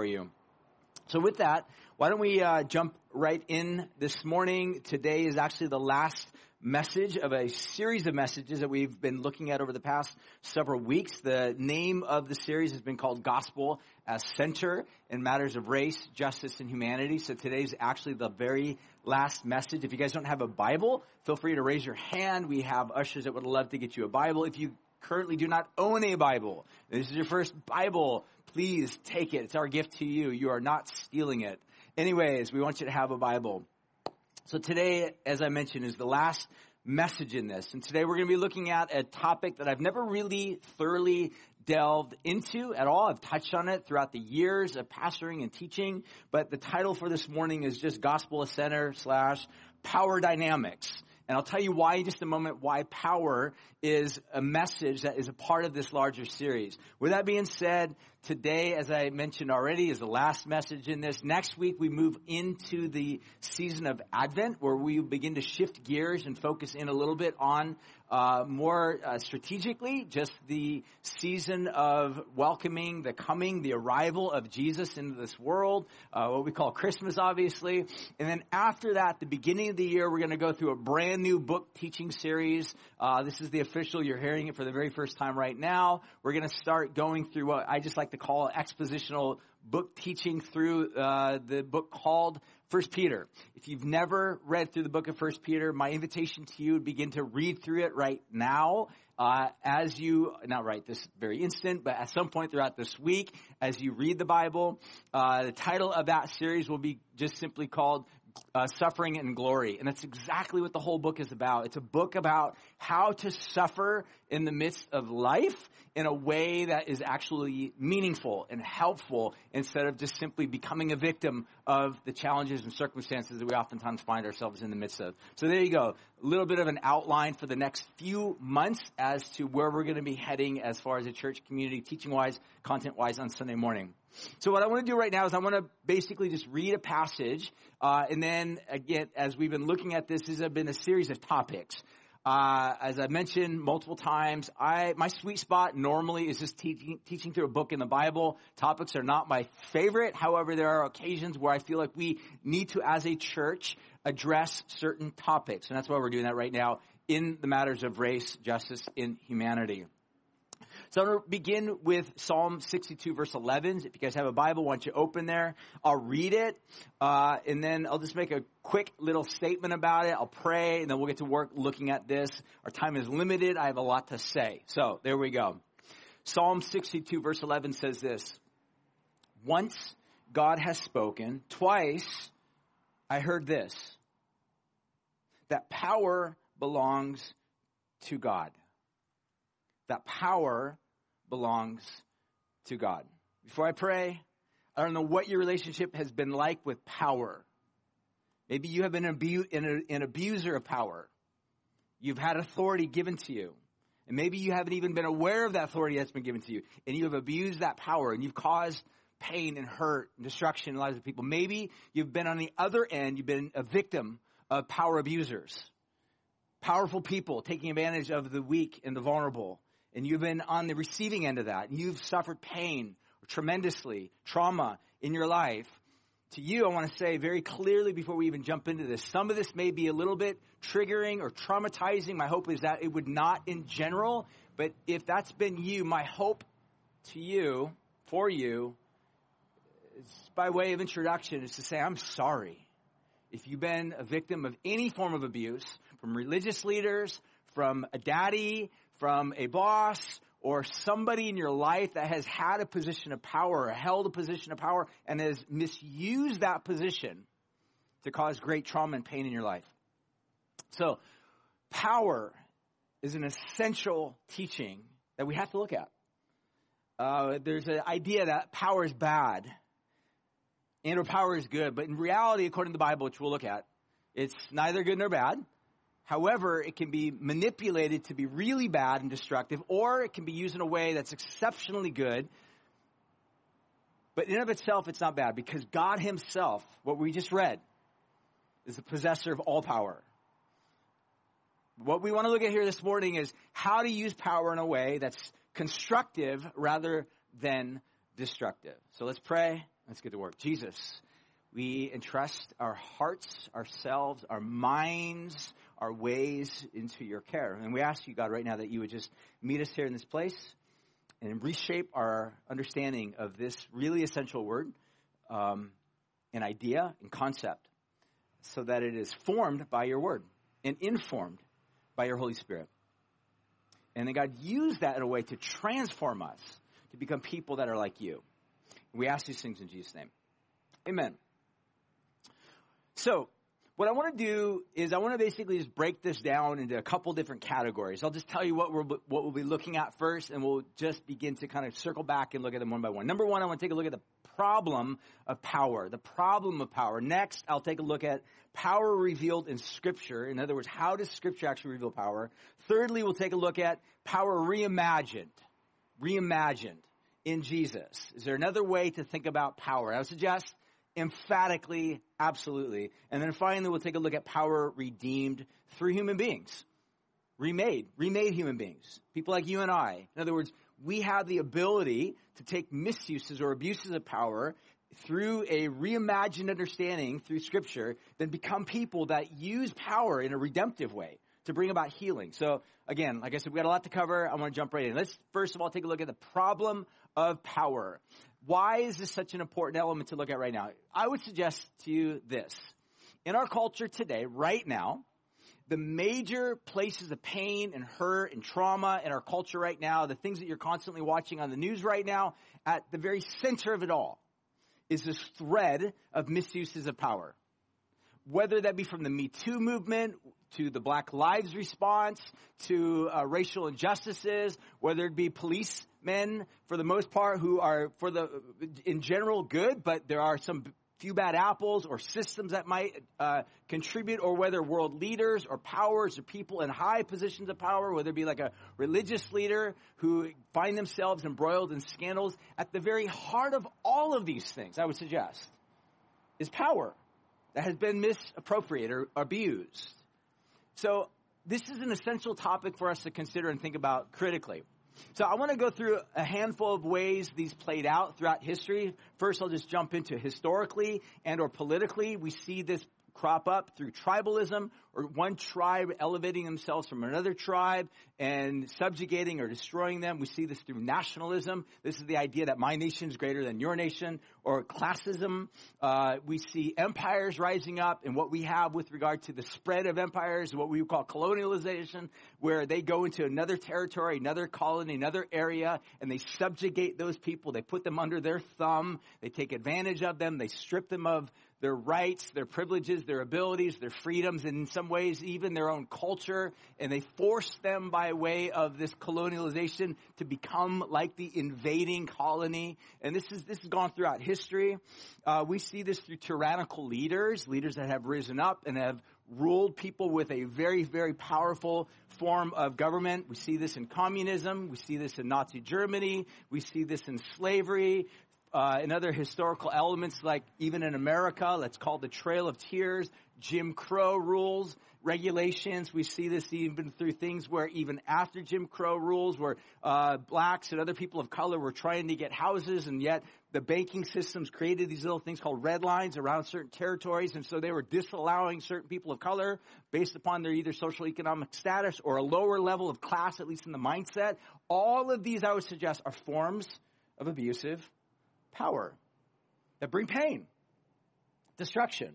for you. So with that, why don't we uh, jump right in this morning? Today is actually the last message of a series of messages that we've been looking at over the past several weeks. The name of the series has been called Gospel as Center in Matters of Race, Justice, and Humanity. So today's actually the very last message. If you guys don't have a Bible, feel free to raise your hand. We have ushers that would love to get you a Bible. If you currently do not own a Bible, this is your first Bible, please take it. It's our gift to you. You are not stealing it. Anyways, we want you to have a Bible. So today, as I mentioned, is the last message in this. And today we're going to be looking at a topic that I've never really thoroughly delved into at all. I've touched on it throughout the years of pastoring and teaching, but the title for this morning is just Gospel Center slash Power Dynamics. And I'll tell you why in just a moment why power is a message that is a part of this larger series. With that being said, today, as I mentioned already, is the last message in this. Next week, we move into the season of Advent where we begin to shift gears and focus in a little bit on uh, more uh, strategically, just the season of welcoming the coming, the arrival of Jesus into this world, uh, what we call Christmas, obviously. And then after that, the beginning of the year, we're going to go through a brand new book teaching series. Uh, this is the official. You're hearing it for the very first time right now. We're going to start going through what I just like to call expositional book teaching through uh, the book called First Peter. If you've never read through the book of First Peter, my invitation to you would begin to read through it right now. Uh, as you, not right this very instant, but at some point throughout this week, as you read the Bible, uh, the title of that series will be just simply called uh, suffering and glory. And that's exactly what the whole book is about. It's a book about how to suffer in the midst of life in a way that is actually meaningful and helpful instead of just simply becoming a victim of the challenges and circumstances that we oftentimes find ourselves in the midst of. So there you go. A little bit of an outline for the next few months as to where we're going to be heading as far as a church community, teaching wise, content wise on Sunday morning. So what I want to do right now is I want to basically just read a passage, uh, and then again, as we've been looking at this, this has been a series of topics. Uh, as I mentioned multiple times, I my sweet spot normally is just teaching teaching through a book in the Bible. Topics are not my favorite. However, there are occasions where I feel like we need to, as a church, address certain topics, and that's why we're doing that right now in the matters of race, justice, in humanity. So I'm going to begin with Psalm 62 verse 11. If you guys have a Bible, why don't you open there? I'll read it, uh, and then I'll just make a quick little statement about it. I'll pray, and then we'll get to work looking at this. Our time is limited. I have a lot to say. So there we go. Psalm 62 verse 11 says this. Once God has spoken, twice I heard this. That power belongs to God that power belongs to God. Before I pray, I don't know what your relationship has been like with power. Maybe you have been an, abu- an abuser of power. You've had authority given to you. And maybe you haven't even been aware of that authority that's been given to you. And you have abused that power and you've caused pain and hurt and destruction in the lives of people. Maybe you've been on the other end, you've been a victim of power abusers. Powerful people taking advantage of the weak and the vulnerable and you've been on the receiving end of that, and you've suffered pain tremendously, trauma in your life, to you, I want to say very clearly before we even jump into this, some of this may be a little bit triggering or traumatizing. My hope is that it would not in general, but if that's been you, my hope to you, for you, is by way of introduction, is to say, I'm sorry. If you've been a victim of any form of abuse, from religious leaders, from a daddy, from a boss or somebody in your life that has had a position of power or held a position of power and has misused that position to cause great trauma and pain in your life. So, power is an essential teaching that we have to look at. Uh, there's an idea that power is bad and or power is good, but in reality, according to the Bible, which we'll look at, it's neither good nor bad. However, it can be manipulated to be really bad and destructive, or it can be used in a way that's exceptionally good. But in of itself, it's not bad because God Himself, what we just read, is the possessor of all power. What we want to look at here this morning is how to use power in a way that's constructive rather than destructive. So let's pray Let's get to work. Jesus, we entrust our hearts, ourselves, our minds, our ways into your care. And we ask you, God, right now that you would just meet us here in this place and reshape our understanding of this really essential word, um, an idea and concept, so that it is formed by your word and informed by your Holy Spirit. And then God use that in a way to transform us to become people that are like you. We ask these things in Jesus' name. Amen. So, what I want to do is I want to basically just break this down into a couple different categories. I'll just tell you what we're, what we'll be looking at first, and we'll just begin to kind of circle back and look at them one by one. Number one, I want to take a look at the problem of power. The problem of power. Next, I'll take a look at power revealed in Scripture. In other words, how does Scripture actually reveal power? Thirdly, we'll take a look at power reimagined. Reimagined in Jesus. Is there another way to think about power? I would suggest emphatically, absolutely. And then finally, we'll take a look at power redeemed through human beings. Remade, remade human beings. People like you and I. In other words, we have the ability to take misuses or abuses of power through a reimagined understanding through scripture, then become people that use power in a redemptive way to bring about healing. So again, like I said, we got a lot to cover. I want to jump right in. Let's first of all take a look at the problem of power. Why is this such an important element to look at right now? I would suggest to you this. In our culture today, right now, the major places of pain and hurt and trauma in our culture right now, the things that you're constantly watching on the news right now, at the very center of it all is this thread of misuses of power. Whether that be from the Me Too movement, to the Black Lives response, to uh, racial injustices, whether it be policemen for the most part who are for the in general good, but there are some few bad apples or systems that might uh, contribute, or whether world leaders or powers or people in high positions of power, whether it be like a religious leader who find themselves embroiled in scandals, at the very heart of all of these things, I would suggest, is power that has been misappropriated or abused. So this is an essential topic for us to consider and think about critically. So I want to go through a handful of ways these played out throughout history. First, I'll just jump into historically and or politically. We see this crop up through tribalism or one tribe elevating themselves from another tribe and subjugating or destroying them. We see this through nationalism. This is the idea that my nation is greater than your nation or classism. Uh, we see empires rising up and what we have with regard to the spread of empires, what we call colonialization, where they go into another territory, another colony, another area, and they subjugate those people. They put them under their thumb. They take advantage of them. They strip them of their rights, their privileges, their abilities, their freedoms, and in some ways even their own culture, and they force them by way of this colonialization to become like the invading colony. And this is this has gone throughout history. Uh, we see this through tyrannical leaders, leaders that have risen up and have ruled people with a very, very powerful form of government. We see this in communism. We see this in Nazi Germany. We see this in slavery uh, and other historical elements, like even in America, let's call the Trail of Tears, Jim Crow rules, regulations. We see this even through things where even after Jim Crow rules, where uh, blacks and other people of color were trying to get houses, and yet the banking systems created these little things called red lines around certain territories, and so they were disallowing certain people of color based upon their either social economic status or a lower level of class, at least in the mindset. All of these, I would suggest, are forms of abusive power that bring pain, destruction.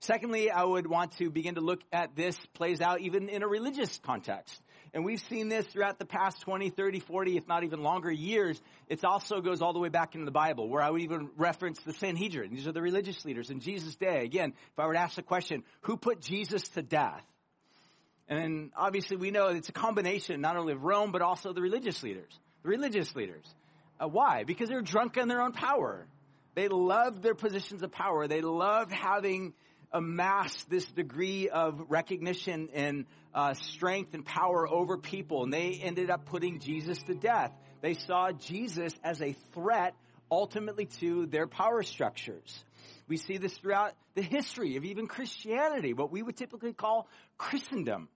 Secondly, I would want to begin to look at this plays out even in a religious context. And we've seen this throughout the past 20, 30, 40, if not even longer years. It also goes all the way back into the Bible, where I would even reference the Sanhedrin. These are the religious leaders in Jesus' day. Again, if I were to ask the question, who put Jesus to death? And obviously we know it's a combination not only of Rome, but also the religious leaders. The religious leaders. Uh, why? Because they're drunk on their own power. They loved their positions of power. They loved having amassed this degree of recognition and uh, strength and power over people, and they ended up putting Jesus to death. They saw Jesus as a threat ultimately to their power structures. We see this throughout the history of even Christianity, what we would typically call Christendom.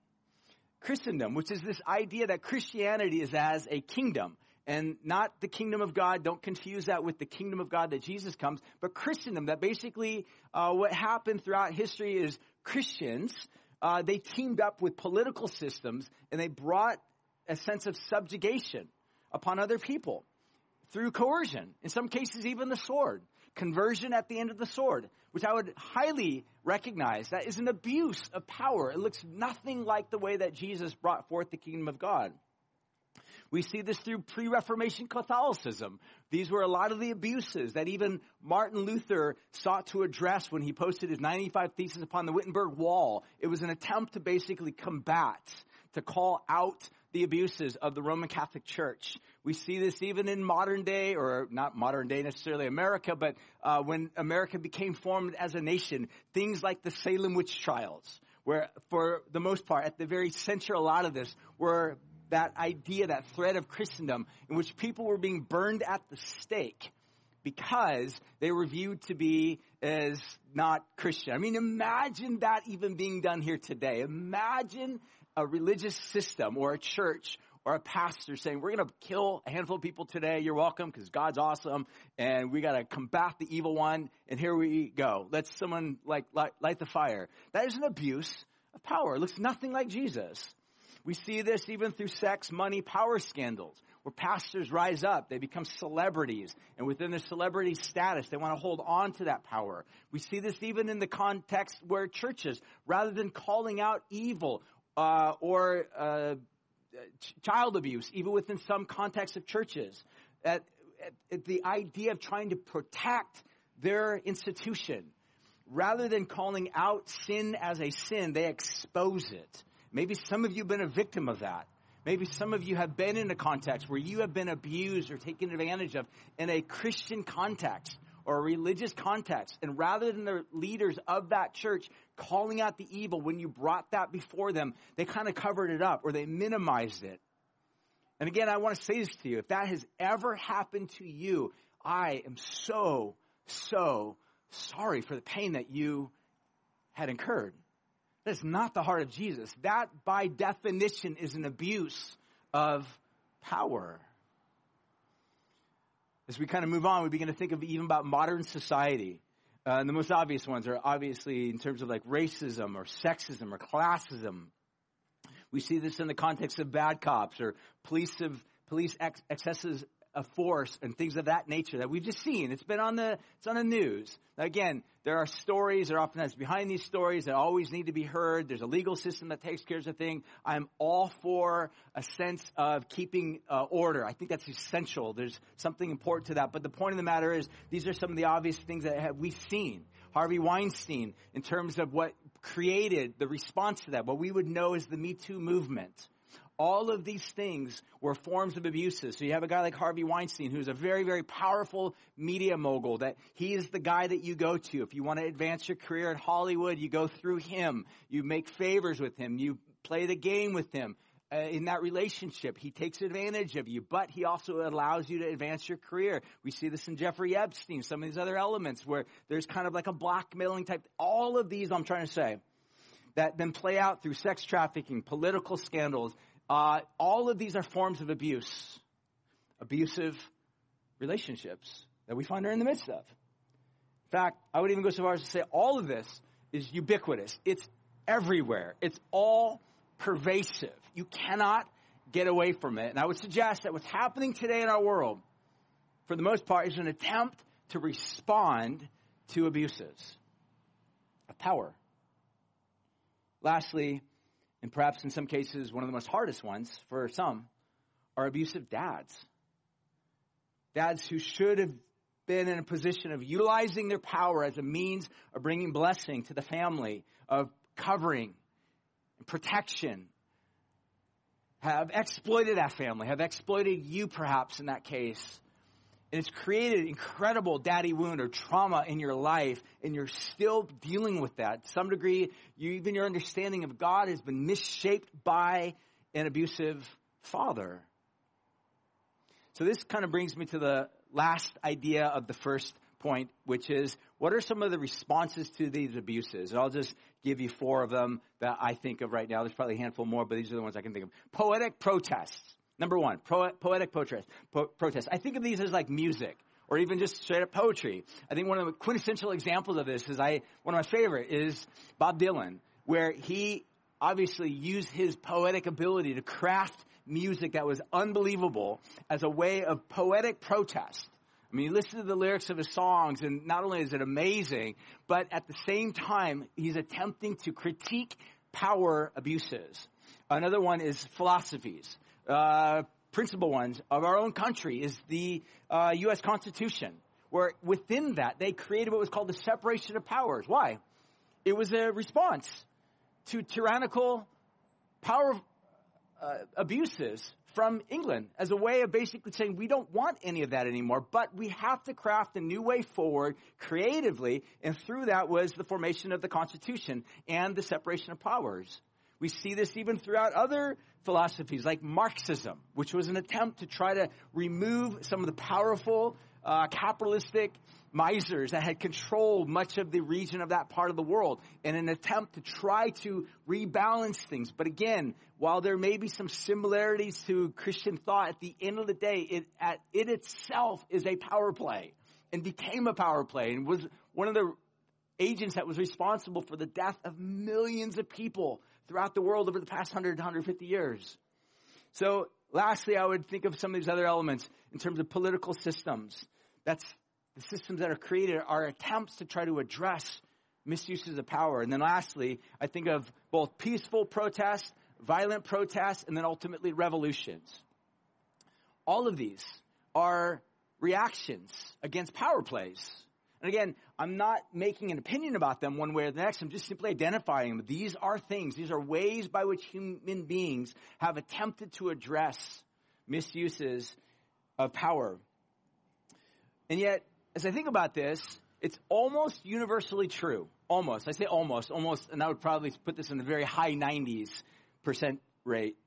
Christendom, which is this idea that Christianity is as a kingdom and not the kingdom of God. Don't confuse that with the kingdom of God that Jesus comes, but Christendom. That basically uh, what happened throughout history is Christians uh, they teamed up with political systems and they brought a sense of subjugation upon other people through coercion. In some cases, even the sword. Conversion at the end of the sword, which I would highly recognize. That is an abuse of power. It looks nothing like the way that Jesus brought forth the kingdom of God. We see this through pre-Reformation Catholicism. These were a lot of the abuses that even Martin Luther sought to address when he posted his 95 Theses upon the Wittenberg Wall. It was an attempt to basically combat, to call out the abuses of the Roman Catholic Church. We see this even in modern day, or not modern day necessarily America, but uh, when America became formed as a nation, things like the Salem witch trials, where for the most part, at the very center, a lot of this were that idea, that thread of Christendom in which people were being burned at the stake because they were viewed to be as not Christian. I mean, imagine that even being done here today. Imagine a religious system or a church or a pastor saying, we're going to kill a handful of people today. You're welcome because God's awesome and we got to combat the evil one. And here we go. Let someone like light, light the fire. That is an abuse of power. It looks nothing like Jesus. We see this even through sex, money, power scandals, where pastors rise up. They become celebrities. And within their celebrity status, they want to hold on to that power. We see this even in the context where churches, rather than calling out evil uh, or uh, child abuse, even within some contexts of churches, at, at, at the idea of trying to protect their institution, rather than calling out sin as a sin, they expose it. Maybe some of you have been a victim of that. Maybe some of you have been in a context where you have been abused or taken advantage of in a Christian context or a religious context. And rather than the leaders of that church calling out the evil when you brought that before them, they kind of covered it up or they minimized it. And again, I want to say this to you. If that has ever happened to you, I am so, so sorry for the pain that you had incurred. That's not the heart of Jesus. That, by definition, is an abuse of power. As we kind of move on, we begin to think of even about modern society. Uh, and the most obvious ones are obviously in terms of like racism or sexism or classism. We see this in the context of bad cops or police of police ex- excesses of force and things of that nature that we've just seen. It's been on the, it's on the news. Again, there are stories, there are often behind these stories that always need to be heard. There's a legal system that takes care of the thing. I'm all for a sense of keeping uh, order. I think that's essential. There's something important to that. But the point of the matter is, these are some of the obvious things that have, we've seen. Harvey Weinstein, in terms of what created the response to that, what we would know as the Me Too movement all of these things were forms of abuses. So you have a guy like Harvey Weinstein, who's a very, very powerful media mogul, that he is the guy that you go to. If you want to advance your career in Hollywood, you go through him. You make favors with him. You play the game with him. Uh, in that relationship, he takes advantage of you, but he also allows you to advance your career. We see this in Jeffrey Epstein, some of these other elements where there's kind of like a blackmailing type. All of these, I'm trying to say, that then play out through sex trafficking, political scandals, uh, all of these are forms of abuse, abusive relationships that we find are in the midst of. In fact, I would even go so far as to say all of this is ubiquitous. It's everywhere. It's all pervasive. You cannot get away from it. And I would suggest that what's happening today in our world, for the most part, is an attempt to respond to abuses of power. Lastly, and perhaps in some cases, one of the most hardest ones for some, are abusive dads. Dads who should have been in a position of utilizing their power as a means of bringing blessing to the family, of covering and protection, have exploited that family, have exploited you perhaps in that case and it's created incredible daddy wound or trauma in your life, and you're still dealing with that. To some degree, you, even your understanding of God has been misshaped by an abusive father. So this kind of brings me to the last idea of the first point, which is what are some of the responses to these abuses? And I'll just give you four of them that I think of right now. There's probably a handful more, but these are the ones I can think of. Poetic protests. Number one, pro- poetic protest, po- protest. I think of these as like music or even just straight up poetry. I think one of the quintessential examples of this is I, one of my favorite is Bob Dylan, where he obviously used his poetic ability to craft music that was unbelievable as a way of poetic protest. I mean, you listen to the lyrics of his songs, and not only is it amazing, but at the same time, he's attempting to critique power abuses. Another one is philosophies. Uh, principal ones of our own country is the uh, U.S. Constitution, where within that they created what was called the separation of powers. Why? It was a response to tyrannical power uh, abuses from England as a way of basically saying we don't want any of that anymore, but we have to craft a new way forward creatively, and through that was the formation of the Constitution and the separation of powers. We see this even throughout other philosophies like Marxism, which was an attempt to try to remove some of the powerful uh, capitalistic misers that had controlled much of the region of that part of the world in an attempt to try to rebalance things. But again, while there may be some similarities to Christian thought, at the end of the day, it, at, it itself is a power play and became a power play and was one of the agents that was responsible for the death of millions of people throughout the world over the past 100 to 150 years. So lastly, I would think of some of these other elements in terms of political systems. That's the systems that are created are attempts to try to address misuses of power. And then lastly, I think of both peaceful protests, violent protests, and then ultimately revolutions. All of these are reactions against power plays. And again, I'm not making an opinion about them one way or the next. I'm just simply identifying them. These are things, these are ways by which human beings have attempted to address misuses of power. And yet, as I think about this, it's almost universally true. Almost. I say almost, almost, and I would probably put this in the very high 90s percent rate.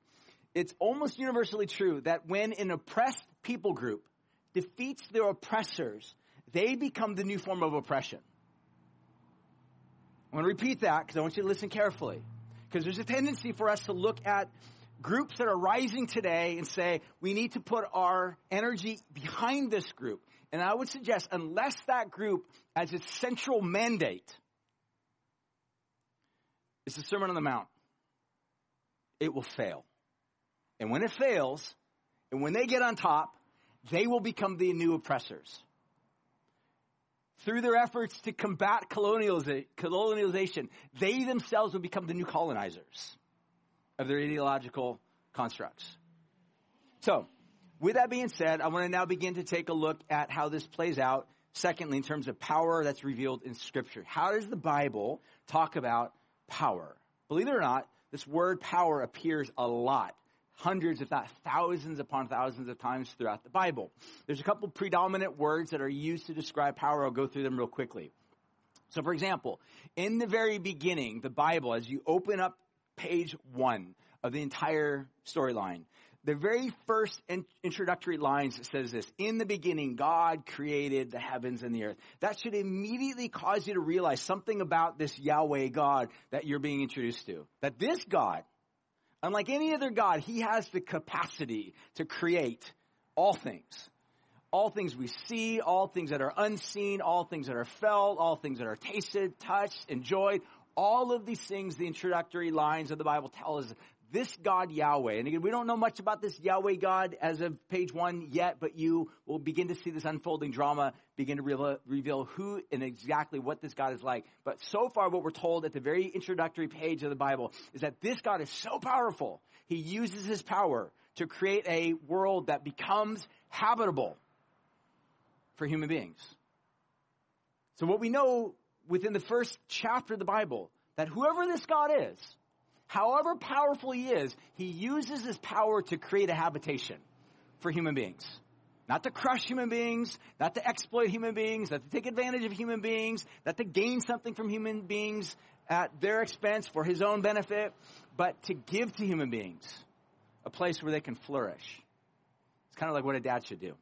It's almost universally true that when an oppressed people group defeats their oppressors, they become the new form of oppression. I want to repeat that because I want you to listen carefully. Because there's a tendency for us to look at groups that are rising today and say, we need to put our energy behind this group. And I would suggest, unless that group, as its central mandate, is the Sermon on the Mount, it will fail. And when it fails, and when they get on top, they will become the new oppressors. Through their efforts to combat colonialization, they themselves will become the new colonizers of their ideological constructs. So, with that being said, I want to now begin to take a look at how this plays out. Secondly, in terms of power that's revealed in Scripture. How does the Bible talk about power? Believe it or not, this word power appears a lot. Hundreds, if not thousands upon thousands of times throughout the Bible. There's a couple predominant words that are used to describe power. I'll go through them real quickly. So, for example, in the very beginning, the Bible, as you open up page one of the entire storyline, the very first in- introductory lines says this in the beginning god created the heavens and the earth that should immediately cause you to realize something about this yahweh god that you're being introduced to that this god unlike any other god he has the capacity to create all things. All things we see all things that are unseen all things that are felt all things that are tasted touched enjoyed. All of these things the introductory lines of the bible tell us this God Yahweh. And again, we don't know much about this Yahweh God as of page one yet, but you will begin to see this unfolding drama begin to reveal, reveal who and exactly what this God is like. But so far, what we're told at the very introductory page of the Bible is that this God is so powerful. He uses his power to create a world that becomes habitable for human beings. So what we know within the first chapter of the Bible, that whoever this God is, however powerful he is, he uses his power to create a habitation for human beings. Not to crush human beings, not to exploit human beings, not to take advantage of human beings, not to gain something from human beings at their expense for his own benefit, but to give to human beings a place where they can flourish. It's kind of like what a dad should do.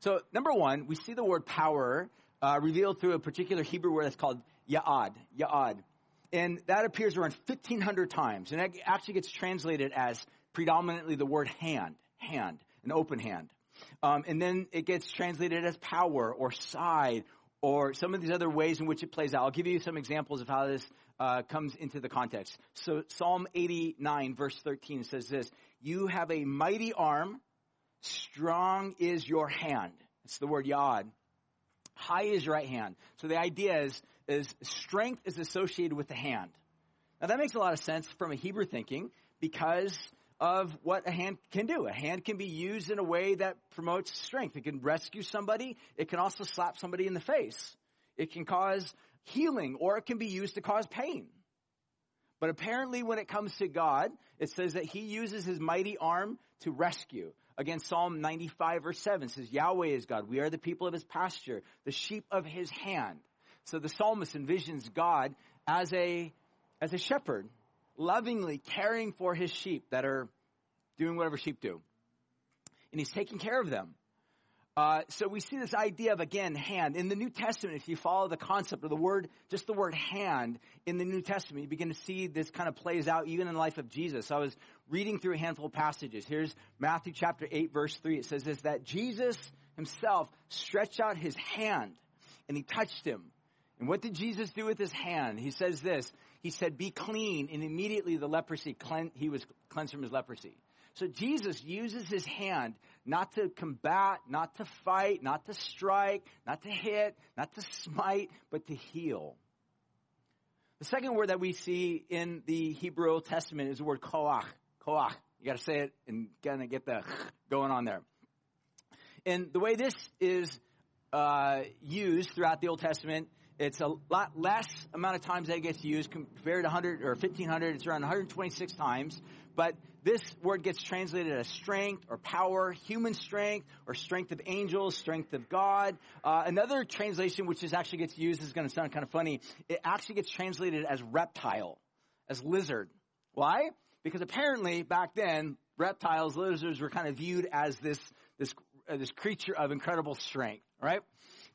So, number one, we see the word power uh, revealed through a particular Hebrew word that's called ya'ad. Ya'ad and that appears around 1500 times and it actually gets translated as predominantly the word hand, hand, an open hand. Um, and then it gets translated as power or side or some of these other ways in which it plays out. I'll give you some examples of how this uh, comes into the context. So Psalm 89 verse 13 says this, you have a mighty arm, strong is your hand. It's the word yad. High is your right hand. So the idea is, is strength is associated with the hand. Now that makes a lot of sense from a Hebrew thinking because of what a hand can do. A hand can be used in a way that promotes strength. It can rescue somebody. It can also slap somebody in the face. It can cause healing or it can be used to cause pain. But apparently when it comes to God, it says that he uses his mighty arm to rescue. Again, Psalm 95 verse 7 says, Yahweh is God. We are the people of his pasture, the sheep of his hand. So the psalmist envisions God as a, as a shepherd lovingly caring for his sheep that are doing whatever sheep do. And he's taking care of them. Uh, so we see this idea of again hand in the New Testament. If you follow the concept of the word, just the word hand in the New Testament, you begin to see this kind of plays out even in the life of Jesus. I was reading through a handful of passages. Here's Matthew chapter eight, verse three. It says this: that Jesus himself stretched out his hand and he touched him. And what did Jesus do with his hand? He says this he said, be clean. And immediately the leprosy, he was cleansed from his leprosy. So Jesus uses his hand not to combat, not to fight, not to strike, not to hit, not to smite, but to heal. The second word that we see in the Hebrew Old Testament is the word koach. Koach. You gotta say it and kind of get the going on there. And the way this is uh, used throughout the Old Testament it's a lot less amount of times that it gets used compared to 100 or 1500. It's around 126 times. But this word gets translated as strength or power, human strength, or strength of angels, strength of God. Uh, another translation, which is actually gets used, is going to sound kind of funny. It actually gets translated as reptile, as lizard. Why? Because apparently back then, reptiles, lizards were kind of viewed as this this uh, this creature of incredible strength. Right?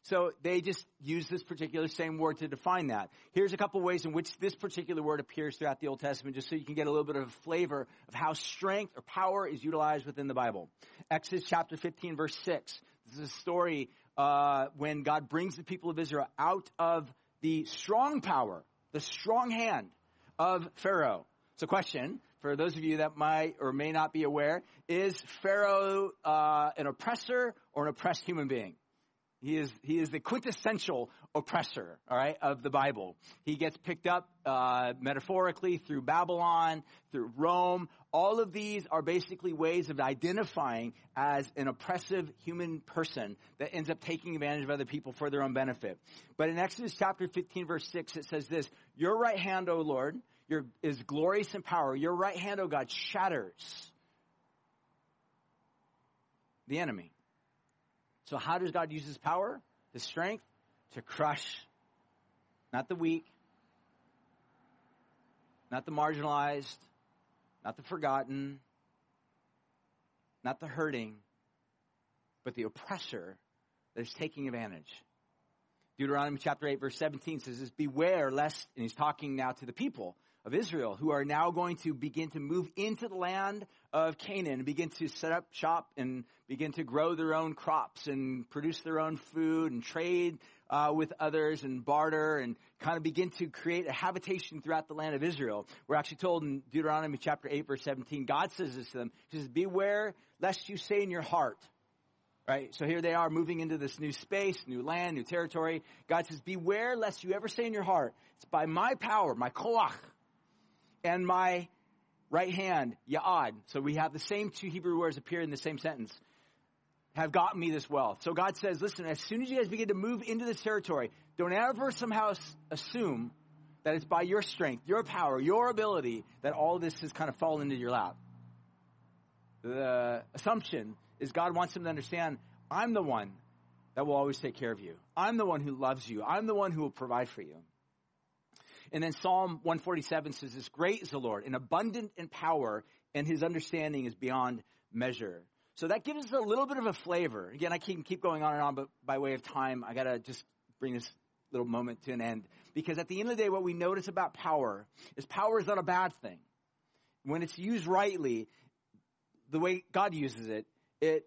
So they just use this particular same word to define that. Here's a couple ways in which this particular word appears throughout the Old Testament, just so you can get a little bit of a flavor of how strength or power is utilized within the Bible. Exodus chapter 15 verse 6. This is a story uh, when God brings the people of Israel out of the strong power, the strong hand of Pharaoh. So question, for those of you that might or may not be aware, is Pharaoh uh, an oppressor or an oppressed human being? He is, he is the quintessential oppressor, all right, of the Bible. He gets picked up, uh, metaphorically through Babylon, through Rome. All of these are basically ways of identifying as an oppressive human person that ends up taking advantage of other people for their own benefit. But in Exodus chapter 15 verse 6, it says this, Your right hand, O Lord, your, is glorious in power. Your right hand, O God, shatters the enemy. So how does God use his power, his strength? To crush not the weak, not the marginalized, not the forgotten, not the hurting, but the oppressor that is taking advantage. Deuteronomy chapter 8 verse 17 says this, beware lest, and he's talking now to the people, of Israel who are now going to begin to move into the land of Canaan and begin to set up shop and begin to grow their own crops and produce their own food and trade uh, with others and barter and kind of begin to create a habitation throughout the land of Israel. We're actually told in Deuteronomy chapter 8 verse 17, God says this to them. He says, beware lest you say in your heart, Right? So here they are moving into this new space, new land, new territory. God says, beware lest you ever say in your heart, it's by my power, my koach, and my right hand, Ya'ad. So we have the same two Hebrew words appear in the same sentence. Have gotten me this wealth. So God says, listen, as soon as you guys begin to move into this territory, don't ever somehow assume that it's by your strength, your power, your ability that all this has kind of fallen into your lap. The assumption is God wants them to understand, I'm the one that will always take care of you. I'm the one who loves you. I'm the one who will provide for you. And then Psalm 147 says this, great is the Lord and abundant in power and his understanding is beyond measure. So that gives us a little bit of a flavor. Again, I can keep going on and on, but by way of time, I gotta just bring this little moment to an end. Because at the end of the day, what we notice about power is power is not a bad thing. When it's used rightly, the way God uses it, it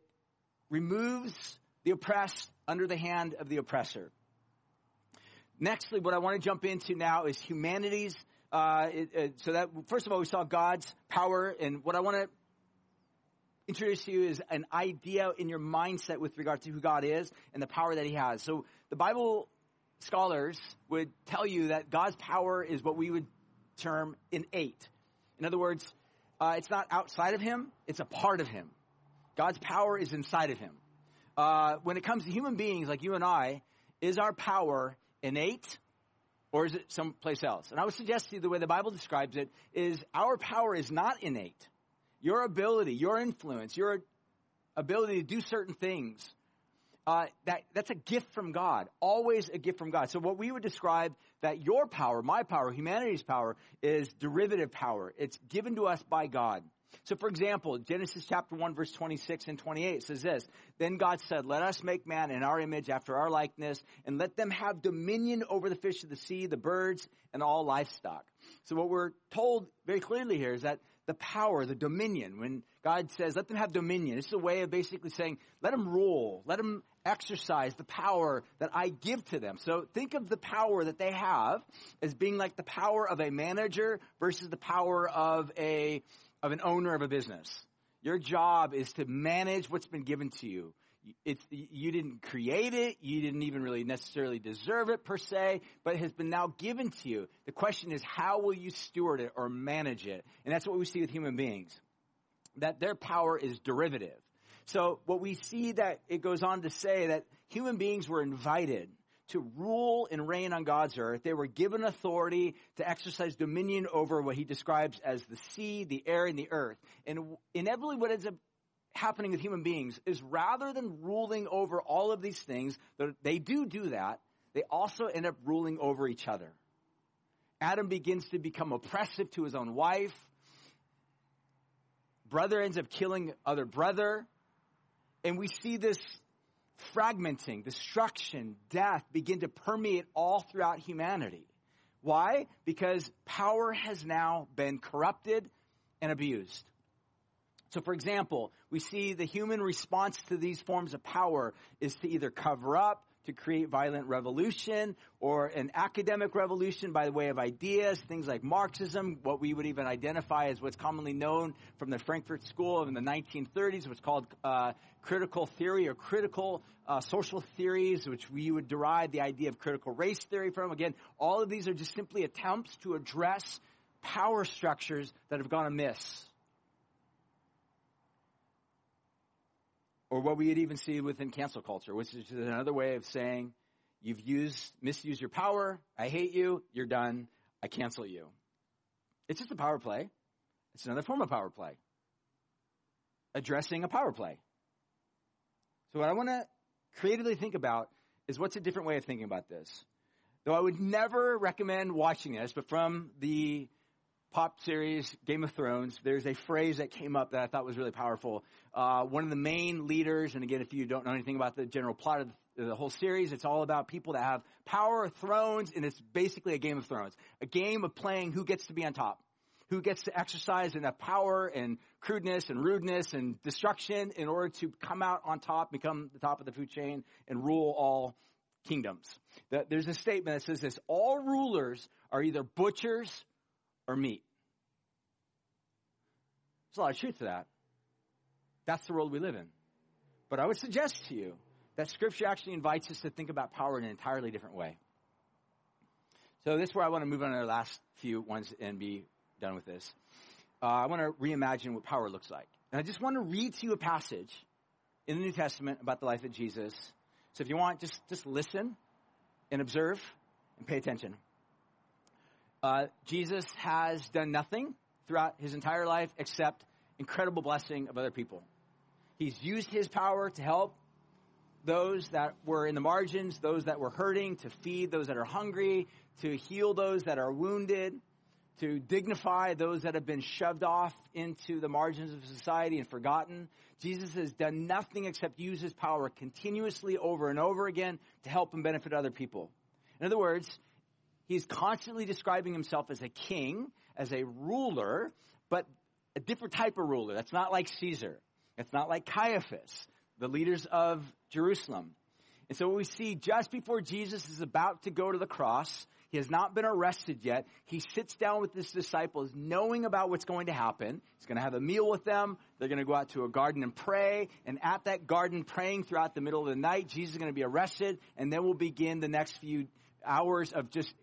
removes the oppressed under the hand of the oppressor. Nextly, what I want to jump into now is humanity's. Uh, it, it, so that first of all, we saw God's power, and what I want to introduce to you is an idea in your mindset with regard to who God is and the power that He has. So the Bible scholars would tell you that God's power is what we would term innate. In other words, uh, it's not outside of Him; it's a part of Him. God's power is inside of Him. Uh, when it comes to human beings like you and I, is our power innate or is it someplace else? And I would suggest to you the way the Bible describes it is our power is not innate. Your ability, your influence, your ability to do certain things, uh, that, that's a gift from God. Always a gift from God. So what we would describe that your power, my power, humanity's power is derivative power. It's given to us by God. So for example, Genesis chapter 1 verse 26 and 28 says this, Then God said, let us make man in our image after our likeness and let them have dominion over the fish of the sea, the birds, and all livestock. So what we're told very clearly here is that the power, the dominion, when God says, let them have dominion, it's a way of basically saying, let them rule, let them exercise the power that I give to them. So think of the power that they have as being like the power of a manager versus the power of a of an owner of a business. Your job is to manage what's been given to you. It's, you didn't create it. You didn't even really necessarily deserve it per se, but it has been now given to you. The question is, how will you steward it or manage it? And that's what we see with human beings. That their power is derivative. So what we see that it goes on to say that human beings were invited to rule and reign on God's earth. They were given authority to exercise dominion over what he describes as the sea, the air, and the earth. And inevitably what ends up happening with human beings is rather than ruling over all of these things, they do do that, they also end up ruling over each other. Adam begins to become oppressive to his own wife. Brother ends up killing other brother. And we see this fragmenting, destruction, death begin to permeate all throughout humanity. Why? Because power has now been corrupted and abused. So, for example, we see the human response to these forms of power is to either cover up, to create violent revolution or an academic revolution by the way of ideas, things like Marxism, what we would even identify as what's commonly known from the Frankfurt School in the 1930s, what's called uh, critical theory or critical uh, social theories, which we would derive the idea of critical race theory from. Again, all of these are just simply attempts to address power structures that have gone amiss. Or what we'd even see within cancel culture, which is another way of saying, you've used, misused your power, I hate you, you're done, I cancel you. It's just a power play. It's another form of power play. Addressing a power play. So what I want to creatively think about is what's a different way of thinking about this. Though I would never recommend watching this, but from the pop series Game of Thrones, there's a phrase that came up that I thought was really powerful. Uh, one of the main leaders, and again, if you don't know anything about the general plot of the whole series, it's all about people that have power, thrones, and it's basically a Game of Thrones. A game of playing who gets to be on top. Who gets to exercise enough power and crudeness and rudeness and destruction in order to come out on top, become the top of the food chain, and rule all kingdoms. There's a statement that says this, all rulers are either butchers or meat. There's a lot of truth to that. That's the world we live in. But I would suggest to you that scripture actually invites us to think about power in an entirely different way. So this is where I want to move on to our last few ones and be done with this. Uh, I want to reimagine what power looks like. And I just want to read to you a passage in the New Testament about the life of Jesus. So if you want, just, just listen and observe and pay attention. Uh, Jesus has done nothing throughout his entire life except incredible blessing of other people. He's used his power to help those that were in the margins, those that were hurting, to feed those that are hungry, to heal those that are wounded, to dignify those that have been shoved off into the margins of society and forgotten. Jesus has done nothing except use his power continuously over and over again to help and benefit other people. In other words, He's constantly describing himself as a king, as a ruler, but a different type of ruler. That's not like Caesar. It's not like Caiaphas, the leaders of Jerusalem. And so we see just before Jesus is about to go to the cross, he has not been arrested yet. He sits down with his disciples knowing about what's going to happen. He's going to have a meal with them. They're going to go out to a garden and pray. And at that garden, praying throughout the middle of the night, Jesus is going to be arrested. And then we'll begin the next few hours of just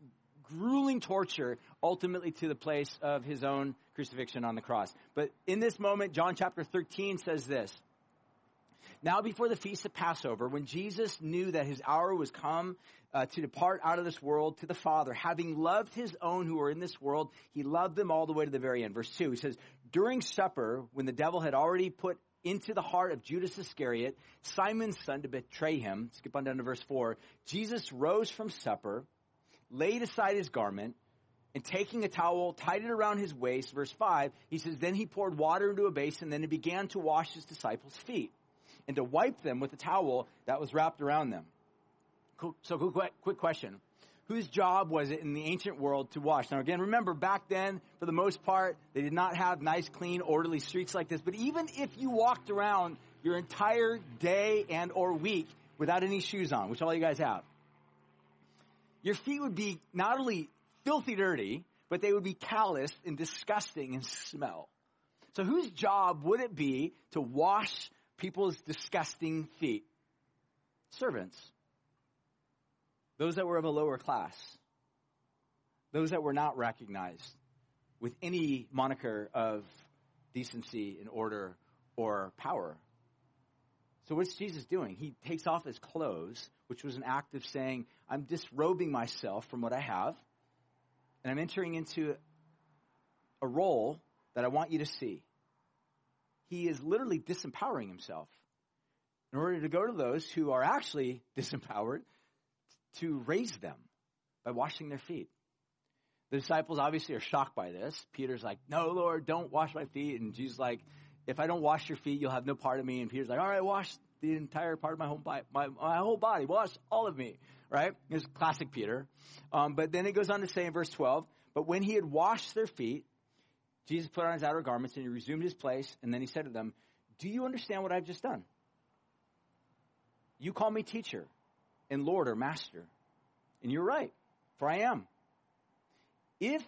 grueling torture, ultimately to the place of his own crucifixion on the cross. But in this moment, John chapter 13 says this. Now before the feast of Passover, when Jesus knew that his hour was come uh, to depart out of this world to the Father, having loved his own who were in this world, he loved them all the way to the very end. Verse 2, he says, During supper, when the devil had already put into the heart of Judas Iscariot, Simon's son, to betray him, skip on down to verse 4, Jesus rose from supper, laid aside his garment, and taking a towel, tied it around his waist. Verse 5, he says, Then he poured water into a basin, then he began to wash his disciples' feet and to wipe them with a towel that was wrapped around them. So quick, quick question. Whose job was it in the ancient world to wash? Now again, remember back then, for the most part, they did not have nice, clean, orderly streets like this. But even if you walked around your entire day and or week without any shoes on, which all you guys have, your feet would be not only filthy dirty, but they would be calloused and disgusting and smell. So whose job would it be to wash people's disgusting feet? Servants those that were of a lower class, those that were not recognized with any moniker of decency and order or power. So what's Jesus doing? He takes off his clothes, which was an act of saying, I'm disrobing myself from what I have, and I'm entering into a role that I want you to see. He is literally disempowering himself in order to go to those who are actually disempowered to raise them by washing their feet. The disciples obviously are shocked by this. Peter's like, No, Lord, don't wash my feet. And Jesus like, If I don't wash your feet, you'll have no part of me. And Peter's like, All right, wash the entire part of my whole body, my, my whole body, wash all of me. Right? It's classic Peter. Um, but then it goes on to say in verse 12, But when he had washed their feet, Jesus put on his outer garments and he resumed his place. And then he said to them, Do you understand what I've just done? You call me teacher and Lord or Master. And you're right, for I am. If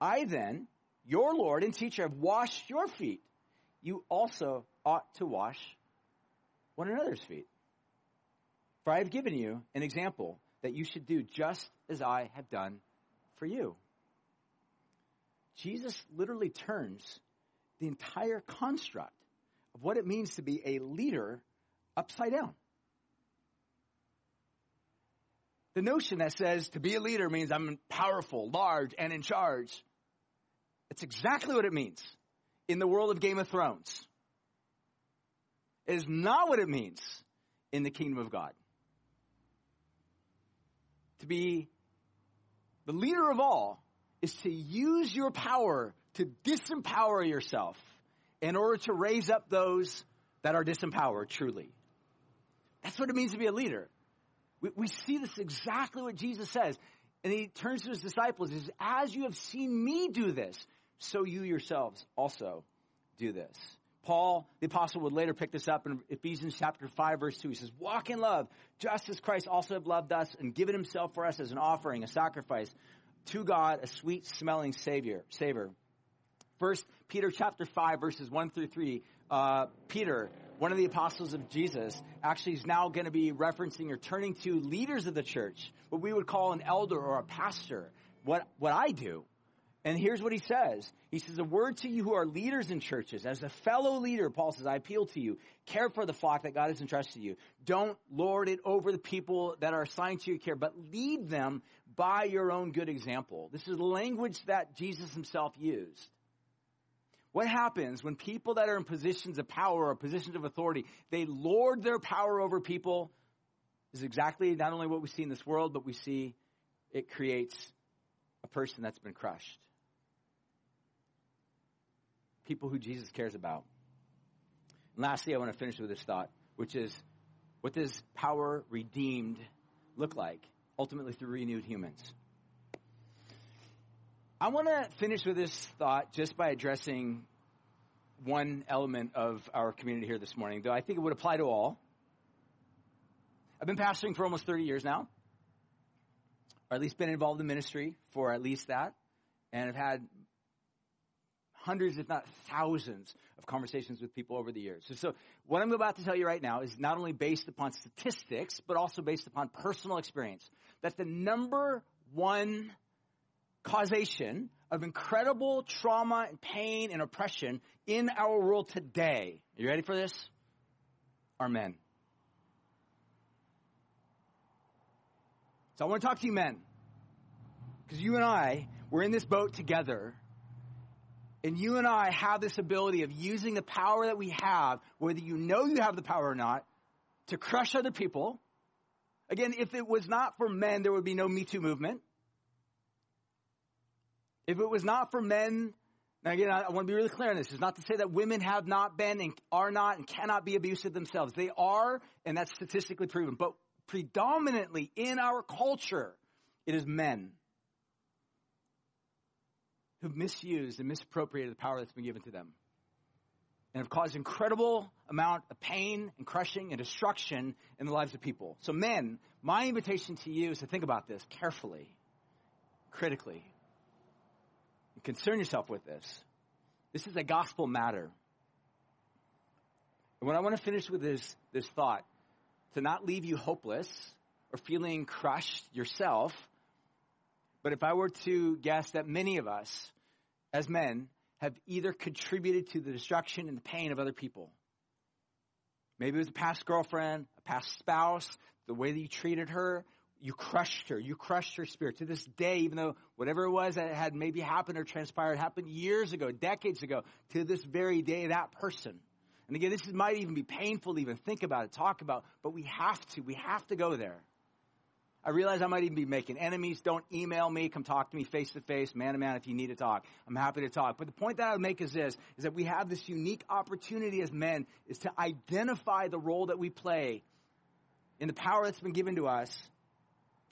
I then, your Lord and teacher, have washed your feet, you also ought to wash one another's feet. For I have given you an example that you should do just as I have done for you. Jesus literally turns the entire construct of what it means to be a leader upside down. The notion that says to be a leader means I'm powerful, large, and in charge. It's exactly what it means in the world of Game of Thrones. Is not what it means in the kingdom of God. To be the leader of all is to use your power to disempower yourself in order to raise up those that are disempowered truly. That's what it means to be a leader. We, we see this exactly what Jesus says. And he turns to his disciples and says, As you have seen me do this, so you yourselves also do this. Paul, the apostle, would later pick this up in Ephesians chapter 5, verse 2. He says, Walk in love, just as Christ also have loved us and given himself for us as an offering, a sacrifice to God, a sweet smelling savior, savor. First Peter chapter 5, verses 1 through 3. Uh, Peter, one of the apostles of Jesus, actually is now going to be referencing or turning to leaders of the church, what we would call an elder or a pastor, what, what I do. And here's what he says. He says, a word to you who are leaders in churches. As a fellow leader, Paul says, I appeal to you. Care for the flock that God has entrusted you. Don't lord it over the people that are assigned to your care, but lead them by your own good example. This is language that Jesus himself used. What happens when people that are in positions of power or positions of authority, they lord their power over people is exactly not only what we see in this world, but we see it creates a person that's been crushed. People who Jesus cares about. And lastly, I want to finish with this thought, which is what does power redeemed look like? Ultimately through renewed humans. I want to finish with this thought just by addressing one element of our community here this morning, though I think it would apply to all. I've been pastoring for almost 30 years now, or at least been involved in ministry for at least that, and I've had hundreds, if not thousands, of conversations with people over the years. So, so, what I'm about to tell you right now is not only based upon statistics, but also based upon personal experience. That the number one causation of incredible trauma and pain and oppression in our world today, are you ready for this? Are men. So I want to talk to you men. Because you and I, we're in this boat together and you and I have this ability of using the power that we have, whether you know you have the power or not, to crush other people. Again, if it was not for men, there would be no Me Too movement. If it was not for men, now again, I, want to be really clear on this. It's not to say that women have not been and are not and cannot be abusive themselves. They are, and that's statistically proven. But predominantly in our culture, it is men who've misused and misappropriated the power that's been given to them and have caused incredible amount of pain and crushing and destruction in the lives of people. So men, my invitation to you is to think about this carefully, critically, and concern yourself with this. This is a gospel matter. And what I want to finish with is this thought to not leave you hopeless or feeling crushed yourself, but if I were to guess that many of us, as men, have either contributed to the destruction and the pain of other people. Maybe it was a past girlfriend, a past spouse, the way that you treated her, you crushed her. You crushed her spirit. To this day, even though whatever it was that had maybe happened or transpired happened years ago, decades ago, to this very day, that person. And again, this might even be painful to even think about it, talk about, but we have to. We have to go there. I realize I might even be making enemies. Don't email me. Come talk to me face to face, man to man, if you need to talk. I'm happy to talk. But the point that I would make is this, is that we have this unique opportunity as men is to identify the role that we play in the power that's been given to us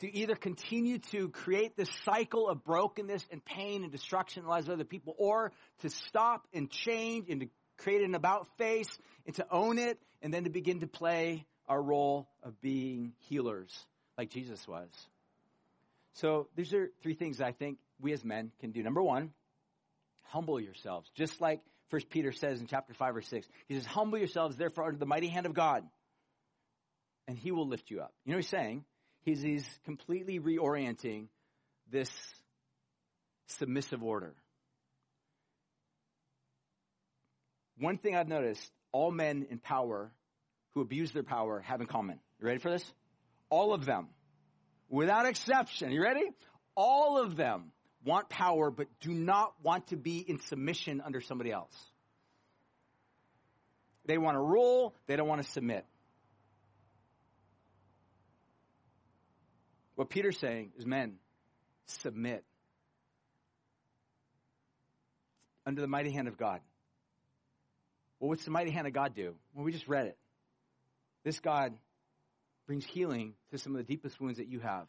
to either continue to create this cycle of brokenness and pain and destruction in the other people or to stop and change and to create an about face and to own it and then to begin to play our role of being healers like Jesus was. So these are three things I think we as men can do. Number one, humble yourselves. Just like First Peter says in chapter 5 or 6. He says, humble yourselves therefore under the mighty hand of God, and he will lift you up. You know what he's saying? He's, he's completely reorienting this submissive order. One thing I've noticed, all men in power who abuse their power have in common. You ready for this? All of them, without exception. You ready? All of them want power, but do not want to be in submission under somebody else. They want to rule, they don't want to submit. What Peter's saying is, men, submit under the mighty hand of God. Well, what's the mighty hand of God do? Well, we just read it. This God brings healing to some of the deepest wounds that you have.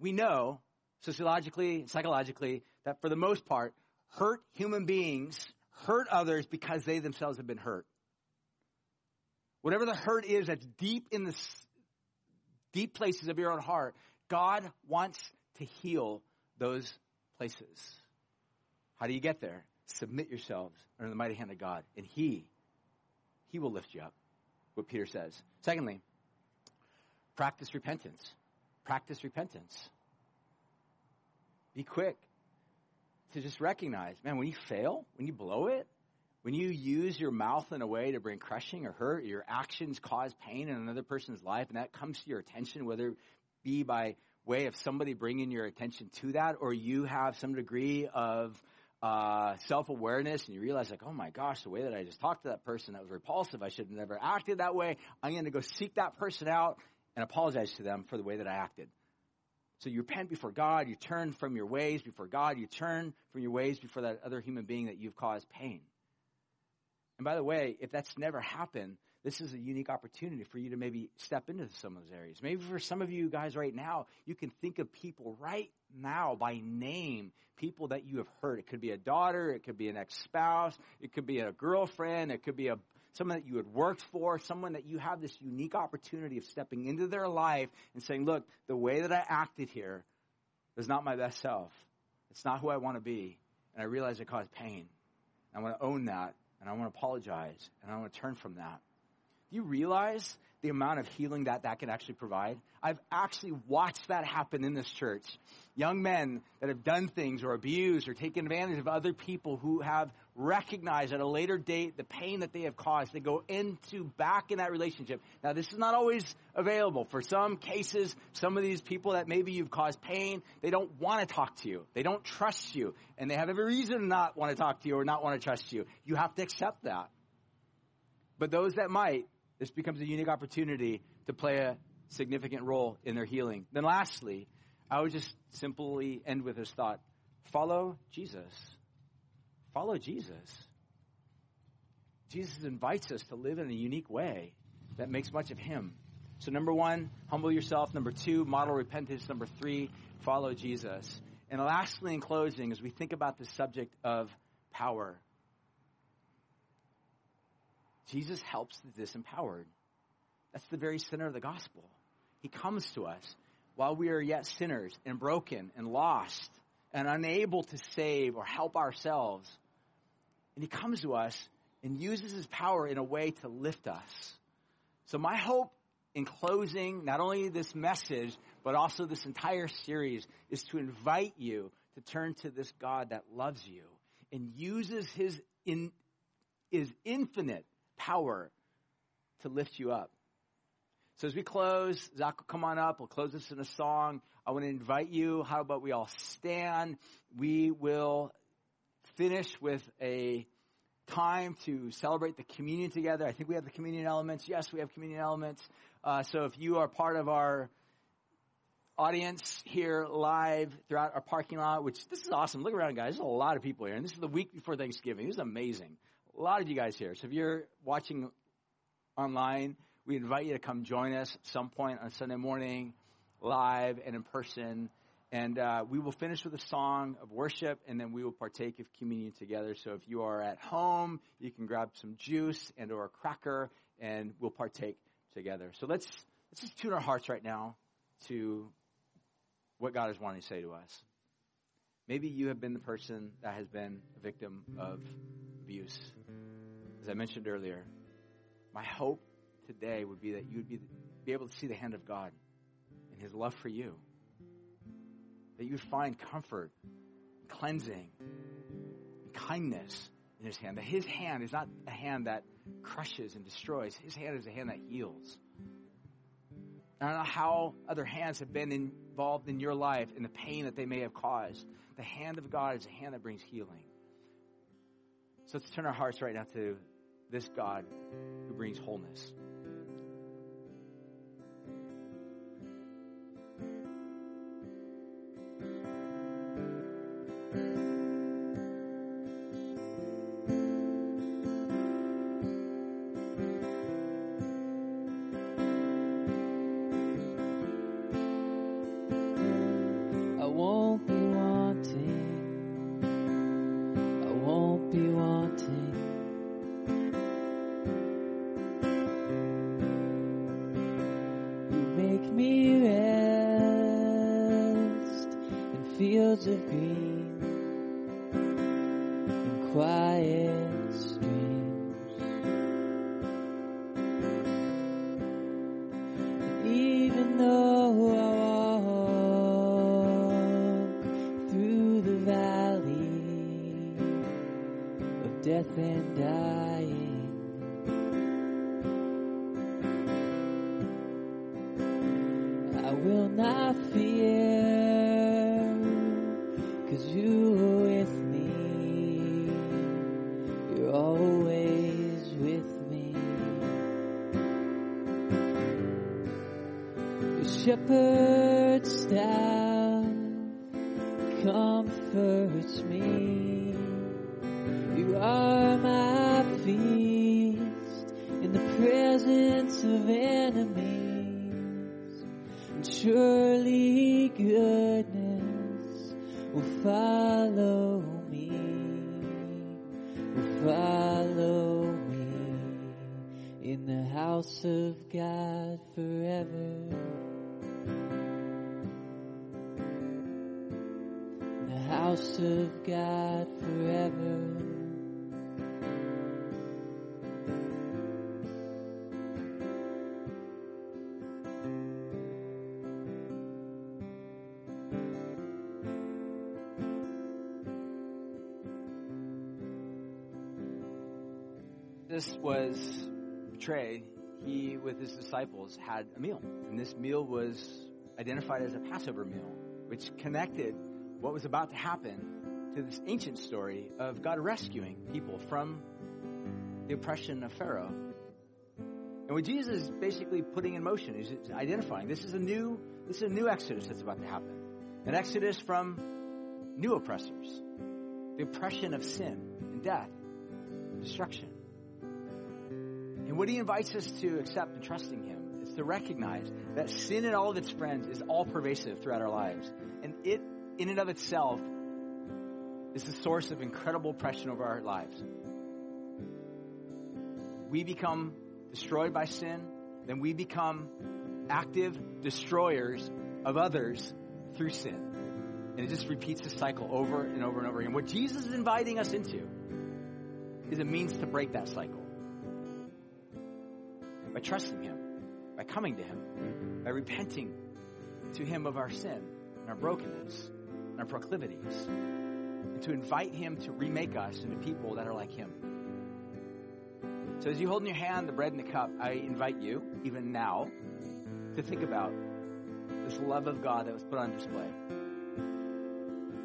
We know, sociologically and psychologically, that for the most part, hurt human beings hurt others because they themselves have been hurt. Whatever the hurt is that's deep in the deep places of your own heart, God wants to heal those places. How do you get there? Submit yourselves under the mighty hand of God, and He, He will lift you up. What Peter says. Secondly, Practice repentance. Practice repentance. Be quick to just recognize, man, when you fail, when you blow it, when you use your mouth in a way to bring crushing or hurt, your actions cause pain in another person's life, and that comes to your attention, whether it be by way of somebody bringing your attention to that, or you have some degree of uh, self awareness and you realize, like, oh my gosh, the way that I just talked to that person, that was repulsive. I should have never acted that way. I'm going to go seek that person out and apologize to them for the way that I acted. So you repent before God, you turn from your ways before God, you turn from your ways before that other human being that you've caused pain. And by the way, if that's never happened, this is a unique opportunity for you to maybe step into some of those areas. Maybe for some of you guys right now, you can think of people right now by name, people that you have hurt. It could be a daughter, it could be an ex-spouse, it could be a girlfriend, it could be a someone that you had worked for, someone that you have this unique opportunity of stepping into their life and saying, look, the way that I acted here is not my best self. It's not who I want to be. And I realize it caused pain. I want to own that and I want to apologize and I want to turn from that. Do you realize the amount of healing that that can actually provide? I've actually watched that happen in this church. Young men that have done things or abused or taken advantage of other people who have recognized at a later date the pain that they have caused. They go into back in that relationship. Now, this is not always available. For some cases, some of these people that maybe you've caused pain, they don't want to talk to you. They don't trust you. And they have every reason to not want to talk to you or not want to trust you. You have to accept that. But those that might, this becomes a unique opportunity to play a significant role in their healing. Then lastly, I would just simply end with this thought. Follow Jesus. Follow Jesus. Jesus invites us to live in a unique way that makes much of him. So number one, humble yourself. Number two, model repentance. Number three, follow Jesus. And lastly, in closing, as we think about the subject of power, Jesus helps the disempowered. That's the very center of the gospel. He comes to us while we are yet sinners and broken and lost and unable to save or help ourselves. And he comes to us and uses his power in a way to lift us. So my hope in closing, not only this message, but also this entire series is to invite you to turn to this God that loves you and uses his in, is infinite power to lift you up. So as we close, Zach will come on up. We'll close this in a song. I want to invite you. How about we all stand? We will finish with a time to celebrate the communion together. I think we have the communion elements. Yes, we have communion elements. Uh, so if you are part of our audience here live throughout our parking lot, which this is awesome. Look around, guys. There's a lot of people here. And this is the week before Thanksgiving. This is amazing a lot of you guys here. So if you're watching online, we invite you to come join us at some point on Sunday morning, live and in person. And uh, we will finish with a song of worship, and then we will partake of communion together. So if you are at home, you can grab some juice and or a cracker, and we'll partake together. So let's let's just tune our hearts right now to what God is wanting to say to us. Maybe you have been the person that has been a victim of abuse. As I mentioned earlier, my hope today would be that you would be, be able to see the hand of God and His love for you. That you would find comfort, cleansing, and kindness in His hand. That His hand is not a hand that crushes and destroys, His hand is a hand that heals. I don't know how other hands have been involved in your life and the pain that they may have caused. The hand of God is a hand that brings healing. So let's turn our hearts right now to this God who brings wholeness. Shepherd's was betrayed, he, with his disciples, had a meal. And this meal was identified as a Passover meal, which connected what was about to happen to this ancient story of God rescuing people from the oppression of Pharaoh. And what Jesus is basically putting in motion is identifying this is a new this is a new exodus that's about to happen. An exodus from new oppressors. The oppression of sin and death, destruction. And what he invites us to accept and trust in him is to recognize that sin and all of its friends is all pervasive throughout our lives. And it, in and of itself, is the source of incredible oppression over our lives. We become destroyed by sin, then we become active destroyers of others through sin. And it just repeats the cycle over and over and over again. What Jesus is inviting us into is a means to break that cycle by trusting Him, by coming to Him, by repenting to Him of our sin and our brokenness and our proclivities, and to invite Him to remake us into people that are like Him. So as you hold in your hand the bread and the cup, I invite you, even now, to think about this love of God that was put on display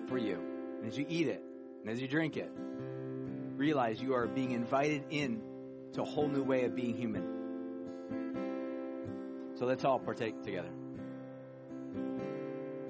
for you. And as you eat it, and as you drink it, realize you are being invited in to a whole new way of being human. So let's all partake together.